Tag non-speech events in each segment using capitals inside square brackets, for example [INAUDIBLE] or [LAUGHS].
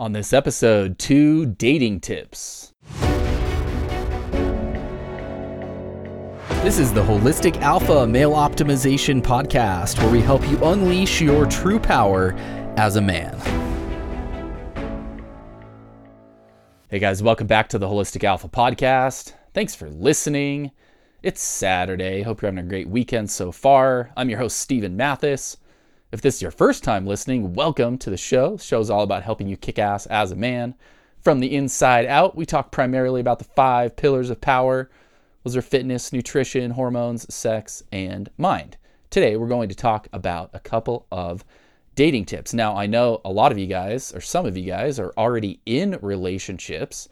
On this episode, two dating tips. This is the Holistic Alpha Male Optimization Podcast, where we help you unleash your true power as a man. Hey guys, welcome back to the Holistic Alpha Podcast. Thanks for listening. It's Saturday. Hope you're having a great weekend so far. I'm your host, Stephen Mathis. If this is your first time listening, welcome to the show. The show is all about helping you kick ass as a man. From the inside out, we talk primarily about the five pillars of power. Those are fitness, nutrition, hormones, sex, and mind. Today, we're going to talk about a couple of dating tips. Now, I know a lot of you guys, or some of you guys, are already in relationships.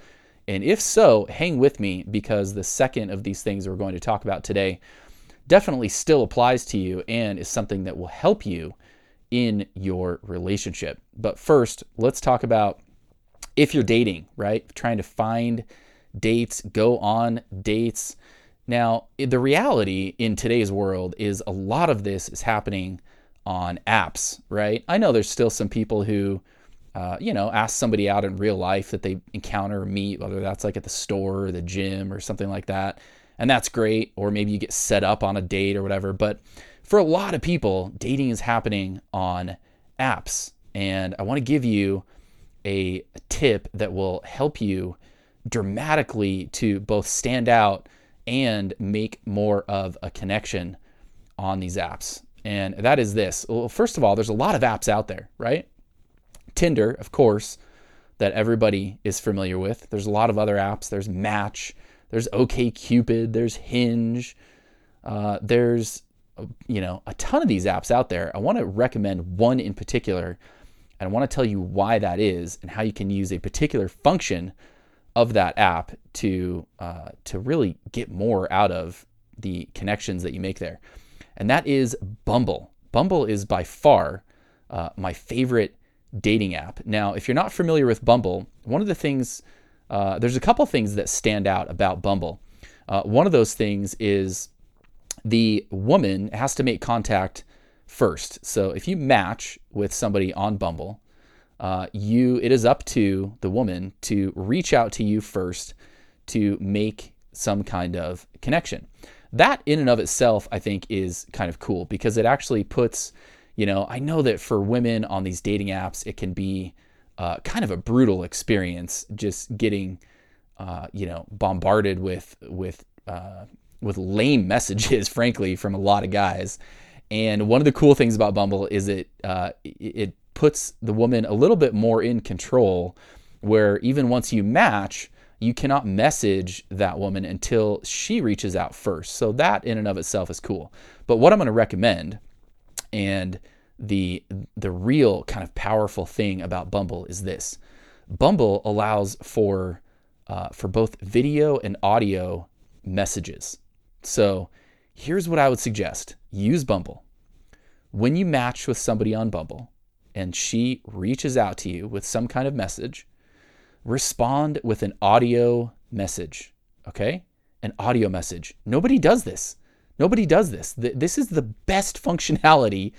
And if so, hang with me because the second of these things we're going to talk about today definitely still applies to you and is something that will help you in your relationship. But first, let's talk about if you're dating, right? Trying to find dates, go on dates. Now, the reality in today's world is a lot of this is happening on apps, right? I know there's still some people who, uh, you know, ask somebody out in real life that they encounter or meet, whether that's like at the store or the gym or something like that. And that's great. Or maybe you get set up on a date or whatever. But for a lot of people, dating is happening on apps. And I want to give you a, tip that will help you dramatically to both stand out and make more of a connection on these apps. And that is this. Well, first of all, there's a lot of apps out there, right? Tinder, of course, that everybody is familiar with. There's a lot of other apps. There's Match, there's OK Cupid. there's Hinge, uh, there's you know, a ton of these apps out there. I want to recommend one in particular, and I want to tell you why that is and how you can use a particular function of that app to uh, to really get more out of the connections that you make there. And that is Bumble. Bumble is by far uh, my favorite dating app. Now, if you're not familiar with Bumble, one of the things uh, there's a couple things that stand out about Bumble. Uh, one of those things is the woman has to make contact first. So if you match with somebody on Bumble, uh, you it is up to the woman to reach out to you first to make some kind of connection. That in and of itself, I think, is kind of cool because it actually puts, you know, I know that for women on these dating apps, it can be uh, kind of a brutal experience just getting, uh, you know, bombarded with with uh, with lame [LAUGHS] messages, frankly, from a lot of guys. And one of the cool things about Bumble is it uh, it puts the woman a little bit more in control, where even once you match, you cannot message that woman until she reaches out first. So that in and of itself is cool. But what I'm going to recommend, and the the real kind of powerful thing about Bumble is this: Bumble allows for uh, for both video and audio messages. So here's what I would suggest use Bumble. When you match with somebody on Bumble and she reaches out to you with some kind of message, respond with an audio message. Okay? An audio message. Nobody does this. Nobody does this. This is the best [LAUGHS] functionality.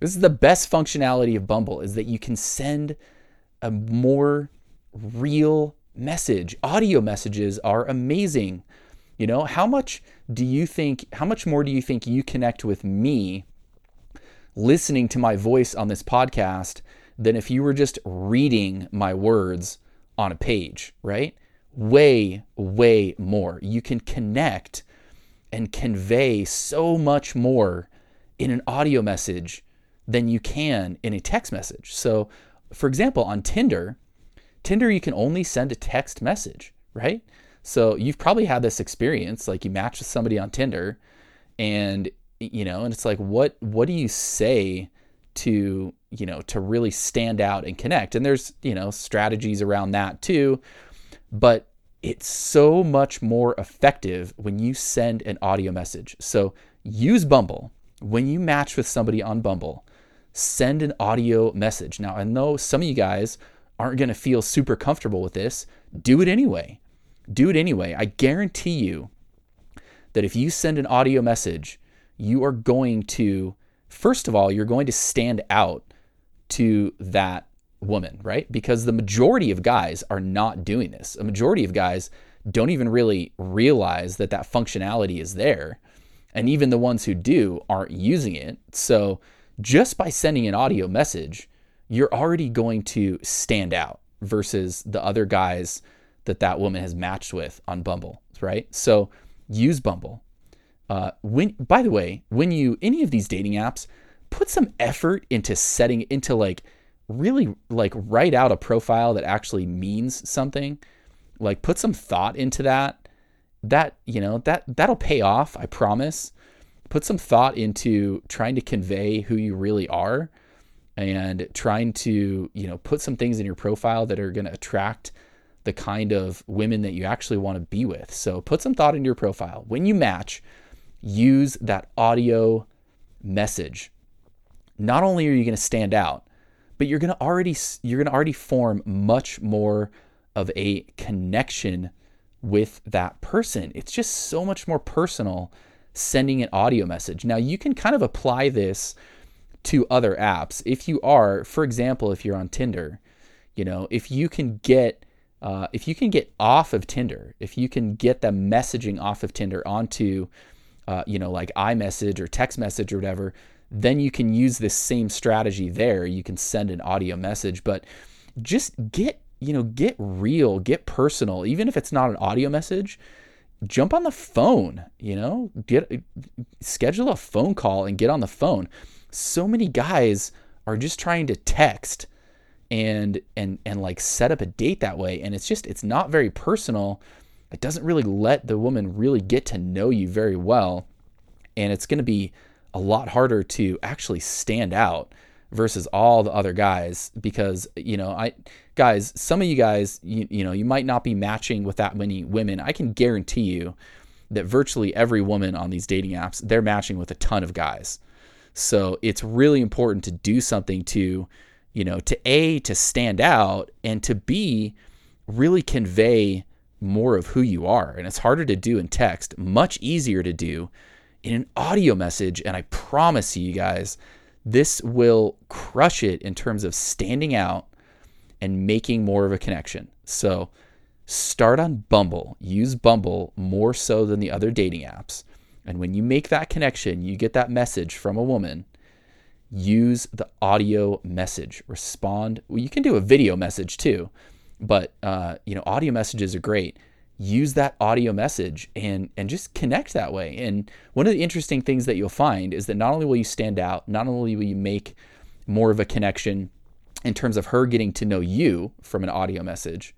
This is the best functionality of Bumble is that you can send a more real message. Audio messages are amazing. You know, how much do you think, how much more do you think you connect with me listening to my voice on this podcast than if you were just reading my words on a page, right? Way, way more. You can connect and convey so much more in an audio message than you can in a text message. So, for example, on Tinder, Tinder, you can only send a text message, right? So you've probably had this experience, like you match with somebody on Tinder, and you know, and it's like, what what do you say to you know to really stand out and connect? And there's you know strategies around that too, but it's so much more effective when you send an audio message. So use Bumble when you match with somebody on Bumble. Send an audio message. Now I know some of you guys aren't going to feel super comfortable with this. Do it anyway do it anyway. I guarantee you that if you send an audio message, you are going to, first of all, you're going to stand out to that woman, right? Because the majority of guys are not doing this. A majority of guys don't even really realize that that functionality is there. And even the ones who do aren't using it. So just by sending an audio message, you're already going to stand out versus the other guys that that woman has matched with on Bumble, right? So use Bumble. Uh, when, by the way, when you any of these dating apps, put some effort into setting into like really like write out a profile that actually means something. Like put some thought into that. That you know that that'll pay off. I promise. Put some thought into trying to convey who you really are and trying to you know put some things in your profile that are going to attract the kind of women that you actually want to be with. So put some thought into your profile. When you match, use that audio message. Not only are you going to stand out, but you're going to already you're going to already form much more of a connection with that person. It's just so much more personal sending an audio message. Now you can kind of apply this to other apps. If you are, for example, if you're on Tinder, you know, if you can get uh, if you can get off of Tinder, if you can get the messaging off of Tinder onto, uh, you know, like iMessage or text message or whatever, then you can use this same strategy there. You can send an audio message, but just get, you know, get real, get personal, even if it's not an audio message. Jump on the phone, you know, get schedule a phone call and get on the phone. So many guys are just trying to text and and and like set up a date that way and it's just it's not very personal. It doesn't really let the woman really get to know you very well and it's going to be a lot harder to actually stand out versus all the other guys because you know I guys some of you guys you, you know you might not be matching with that many women I can guarantee you that virtually every woman on these dating apps they're matching with a ton of guys so it's really important to do something to you know, to A, to stand out, and to B, really convey more of who you are. And it's harder to do in text, much easier to do in an audio message. And I promise you guys, this will crush it in terms of standing out and making more of a connection. So start on Bumble. Use Bumble more so than the other dating apps. And when you make that connection, you get that message from a woman use the audio message. Respond. Well, you can do a video message too, but uh, you know, audio messages are great. Use that audio message and and just connect that way. And one of the interesting things that you'll find is that not only will you stand out, not only will you make more of a connection in terms of her getting to know you from an audio message,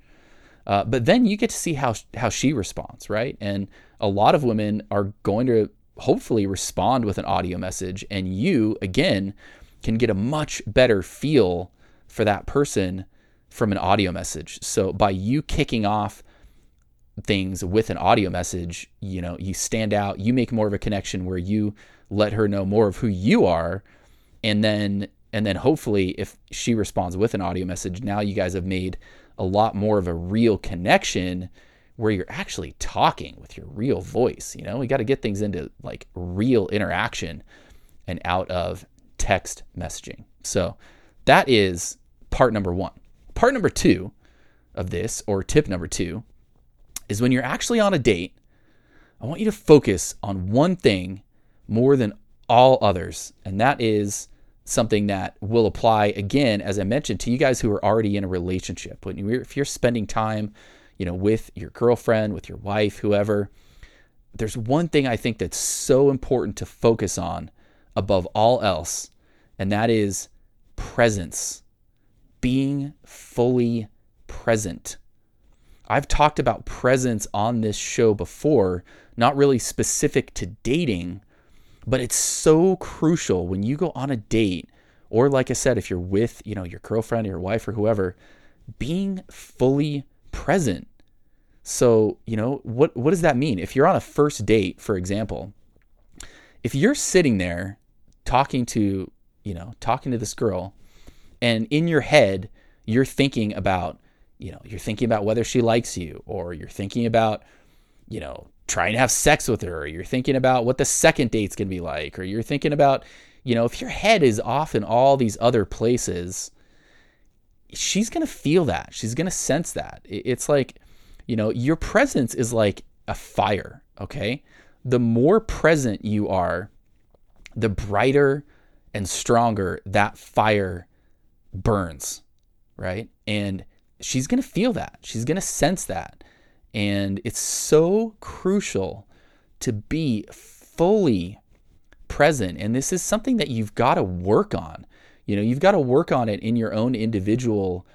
uh, but then you get to see how how she responds, right? And a lot of women are going to hopefully respond with an audio message and you again can get a much better feel for that person from an audio message. So by you kicking off things with an audio message, you know, you stand out, you make more of a connection where you let her know more of who you are and then and then hopefully if she responds with an audio message, now you guys have made a lot more of a real connection where you're actually talking with your real voice. You know, we got to get things into like real interaction and out of text messaging. So that is part number one. Part number two of this, or tip number two, is when you're actually on a date, I want you to focus on one thing more than all others, and that is something that will apply again, as I mentioned, to you guys who are already in a relationship. When you're, if you're spending time you know, with your girlfriend, with your wife, whoever, there's one thing I think that's so important to focus on above all else, and that is presence. Being fully present. I've talked about presence on this show before, not really specific to dating, but it's so crucial when you go on a date or like I said if you're with, you know, your girlfriend or your wife or whoever, being fully present. So, you know, what what does that mean? If you're on a first date, for example, if you're sitting there talking to, you know, talking to this girl and in your head you're thinking about, you know, you're thinking about whether she likes you or you're thinking about, you know, trying to have sex with her or you're thinking about what the second date's to be like or you're thinking about, you know, if your head is off in all these other places, she's to feel that. She's to sense that. It's like, you know, your presence is like a fire, okay? The more present you are, the brighter and stronger that fire burns, right? And she's going to feel that. She's going to sense that. And it's so crucial to be fully present. And this is something that you've got to work on. You know, you've got to work on it in your own individual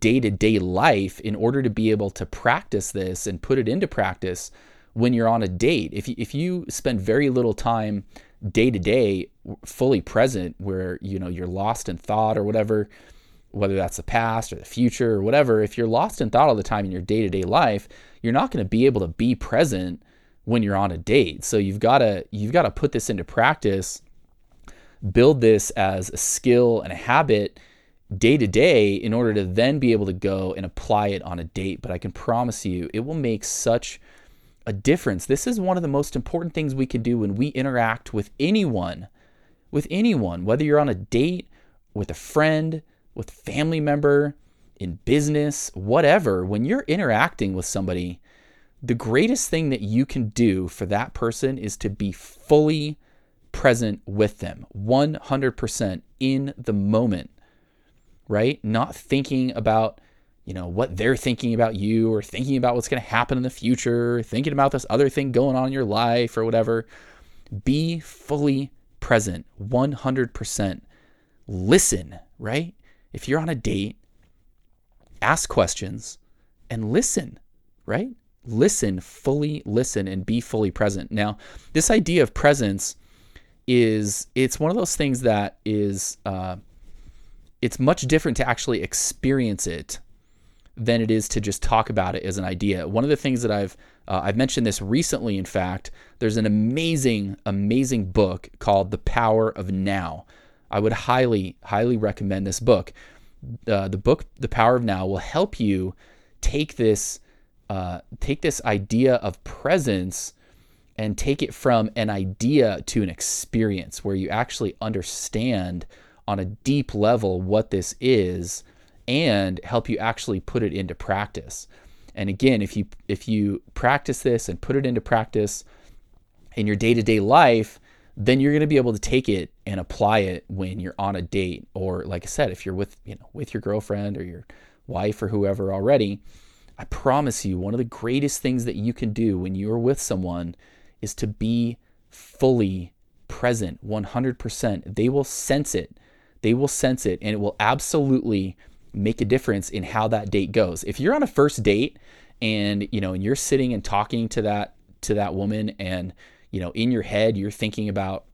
day to day life in order to be able to practice this and put it into practice when you're on a date. If you, if you spend very little time day to day fully present where you know you're lost in thought or whatever whether that's the past or the future or whatever if you're lost in thought all the time in your day-to-day life you're not going to be able to be present when you're on a date so you've got to you've got to put this into practice build this as a skill and a habit day to day in order to then be able to go and apply it on a date but i can promise you it will make such a difference. This is one of the most important things we can do when we interact with anyone, with anyone, whether you're on a date, with a friend, with family member, in business, whatever. When you're interacting with somebody, the greatest thing that you can do for that person is to be fully present with them, 100% in the moment, right? Not thinking about you know, what they're thinking about you or thinking about what's going to happen in the future, thinking about this other thing going on in your life or whatever. Be fully present, 100%. Listen, right? If you're on a date, ask questions and listen, right? Listen, fully listen and be fully present. Now, this idea of presence is it's one of those things that is uh, it's much different to actually experience it than it is to just talk about it as an idea. One of the things that I've uh, I've mentioned this recently. In fact, there's an amazing, amazing book called The Power of Now. I would highly, highly recommend this book. Uh, the book, The Power of Now, will help you take this, uh, take this idea of presence and take it from an idea to an experience where you actually understand on a deep level what this is and help you actually put it into practice. And again, if you if you practice this and put it into practice in your day-to-day life, then you're going to be able to take it and apply it when you're on a date or like I said, if you're with, you know, with your girlfriend or your wife or whoever already, I promise you one of the greatest things that you can do when you're with someone is to be fully present 100%. They will sense it. They will sense it and it will absolutely make a difference in how that date goes. If you're on a first date and you know and you're sitting and talking to that to that woman and you know in your head you're thinking about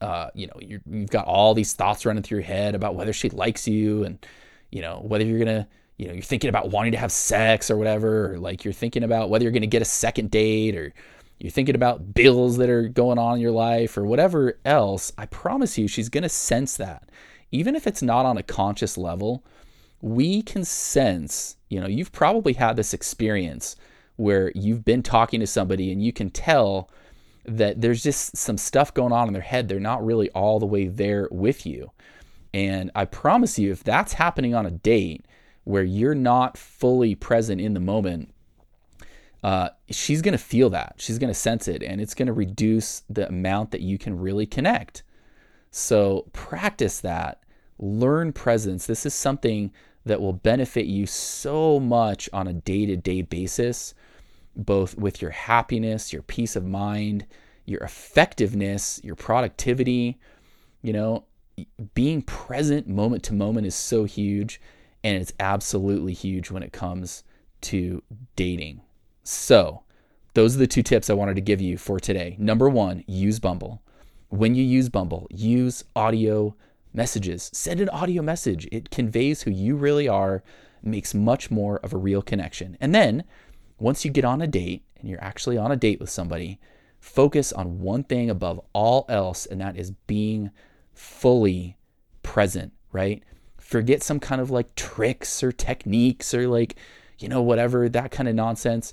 uh, you know you have got all these thoughts running through your head about whether she likes you and you know whether you're gonna you know you're thinking about wanting to have sex or whatever or like you're thinking about whether you're gonna get a second date or you're thinking about bills that are going on in your life or whatever else i promise you she's gonna sense that. Even if it's not on a conscious level we can sense, you know, you've probably had this experience where you've been talking to somebody and you can tell that there's just some stuff going on in their head. They're not really all the way there with you. And I promise you, if that's happening on a date where you're not fully present in the moment, uh, she's going to feel that. She's going to sense it, and it's going to reduce the amount that you can really connect. So practice that. Learn presence. This is something that will benefit you so much on a day to day basis, both with your happiness, your peace of mind, your effectiveness, your productivity. You know, being present moment to moment is so huge, and it's absolutely huge when it comes to dating. So, those are the two tips I wanted to give you for today. Number one, use Bumble. When you use Bumble, use audio messages. Send an audio message. It conveys who you really are, makes much more of a real connection. And then once you get on a date and you're actually on a date with somebody, focus on one thing above all else, and that is being fully present, right? Forget some kind of like tricks or techniques or like, you know, whatever, that kind of nonsense.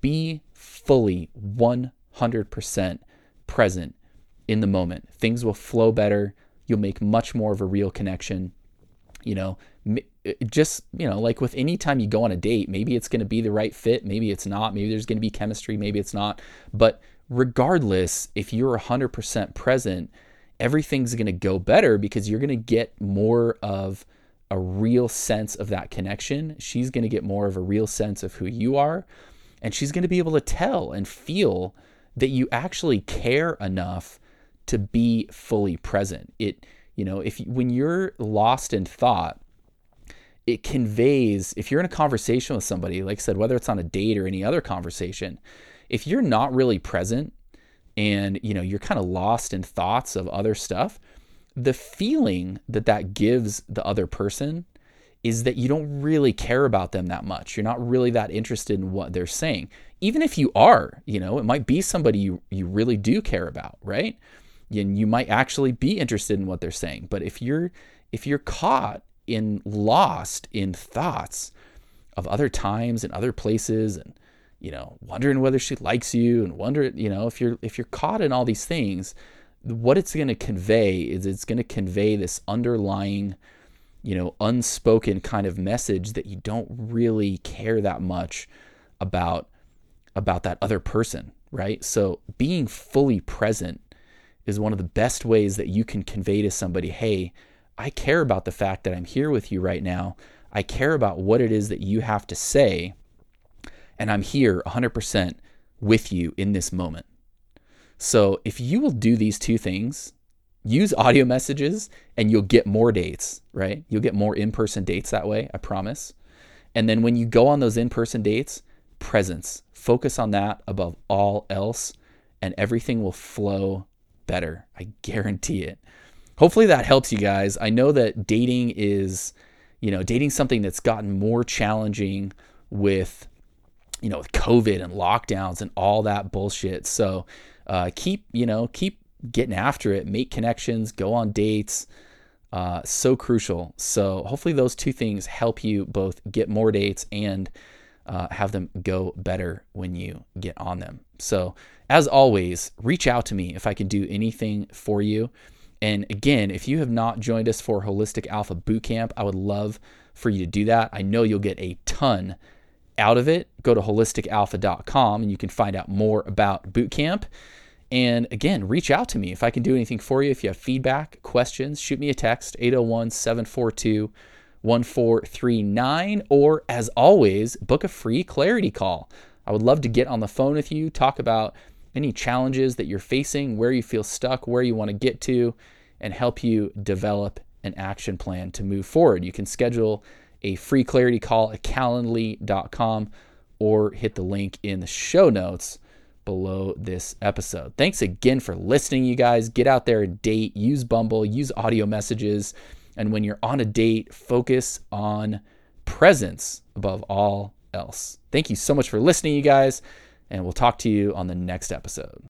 Be fully 100% present in the moment. Things will flow better you'll make much more of a real connection you know, uh, just, you know, like with any time you go on a date, maybe it's going to be the right fit, maybe it's not, maybe there's going to be chemistry, maybe it's not. But regardless, if you're 100% present, everything's going to go better because you're going to get more of a real sense of that connection. She's going to get more of a real sense of who you are. And she's going to be able to tell and feel that you actually care enough to be fully present. It, you know, if when you're lost in thought, it conveys, if you're in a conversation with somebody, like I said, whether it's on a date or any other conversation, if you're not really present and, you know, you're kind of lost in thoughts of other stuff, the feeling that that gives the other person is that you don't really care about them that much. You're not really that interested in what they're saying. Even if you are, you know, it might be somebody you, you really do care about, right? And you might actually be interested in what they're saying. But if you're if you're caught in lost in thoughts of other times and other places and you know, wondering whether she likes you and wonder, you know, if you're if you're caught in all these things, what it's going to convey is it's going to convey this underlying, you know, unspoken kind of message that you don't really care that much about about that other person, right? So being fully present is one of the best ways that you can convey to somebody, "Hey, I care about the fact that I'm here with you right now. I care about what it is that you have to say, and I'm here 100% with you in this moment." So if you will do these two things, use audio messages and you'll get more dates, right? You'll get more in person dates that way, I promise. And then when you go on those in person dates, presence, focus on that above all else, and everything will flow better. I guarantee it. Hopefully that helps you guys. I know that dating is, you know, dating something that's gotten more challenging with, you know, with COVID and lockdowns and all that bullshit. So, uh, keep you know keep getting after it, make connections, go on dates. Uh, so crucial. So hopefully those two things help you both get more dates and uh, have them go better when you get on them. So as always, reach out to me if I can do anything for you. And again, if you have not joined us for Holistic Alpha Bootcamp, I would love for you to do that. I know you'll get a ton out of it, go to holisticalpha.com and you can find out more about bootcamp. And again, reach out to me if I can do anything for you. If you have feedback, questions, shoot me a text 801 742 1439. Or as always, book a free clarity call. I would love to get on the phone with you, talk about any challenges that you're facing, where you feel stuck, where you want to get to, and help you develop an action plan to move forward. You can schedule a free clarity call at calendly.com or hit the link in the show notes below this episode. Thanks again for listening, you guys. Get out there and date, use Bumble, use audio messages. And when you're on a date, focus on presence above all else. Thank you so much for listening, you guys. And we'll talk to you on the next episode.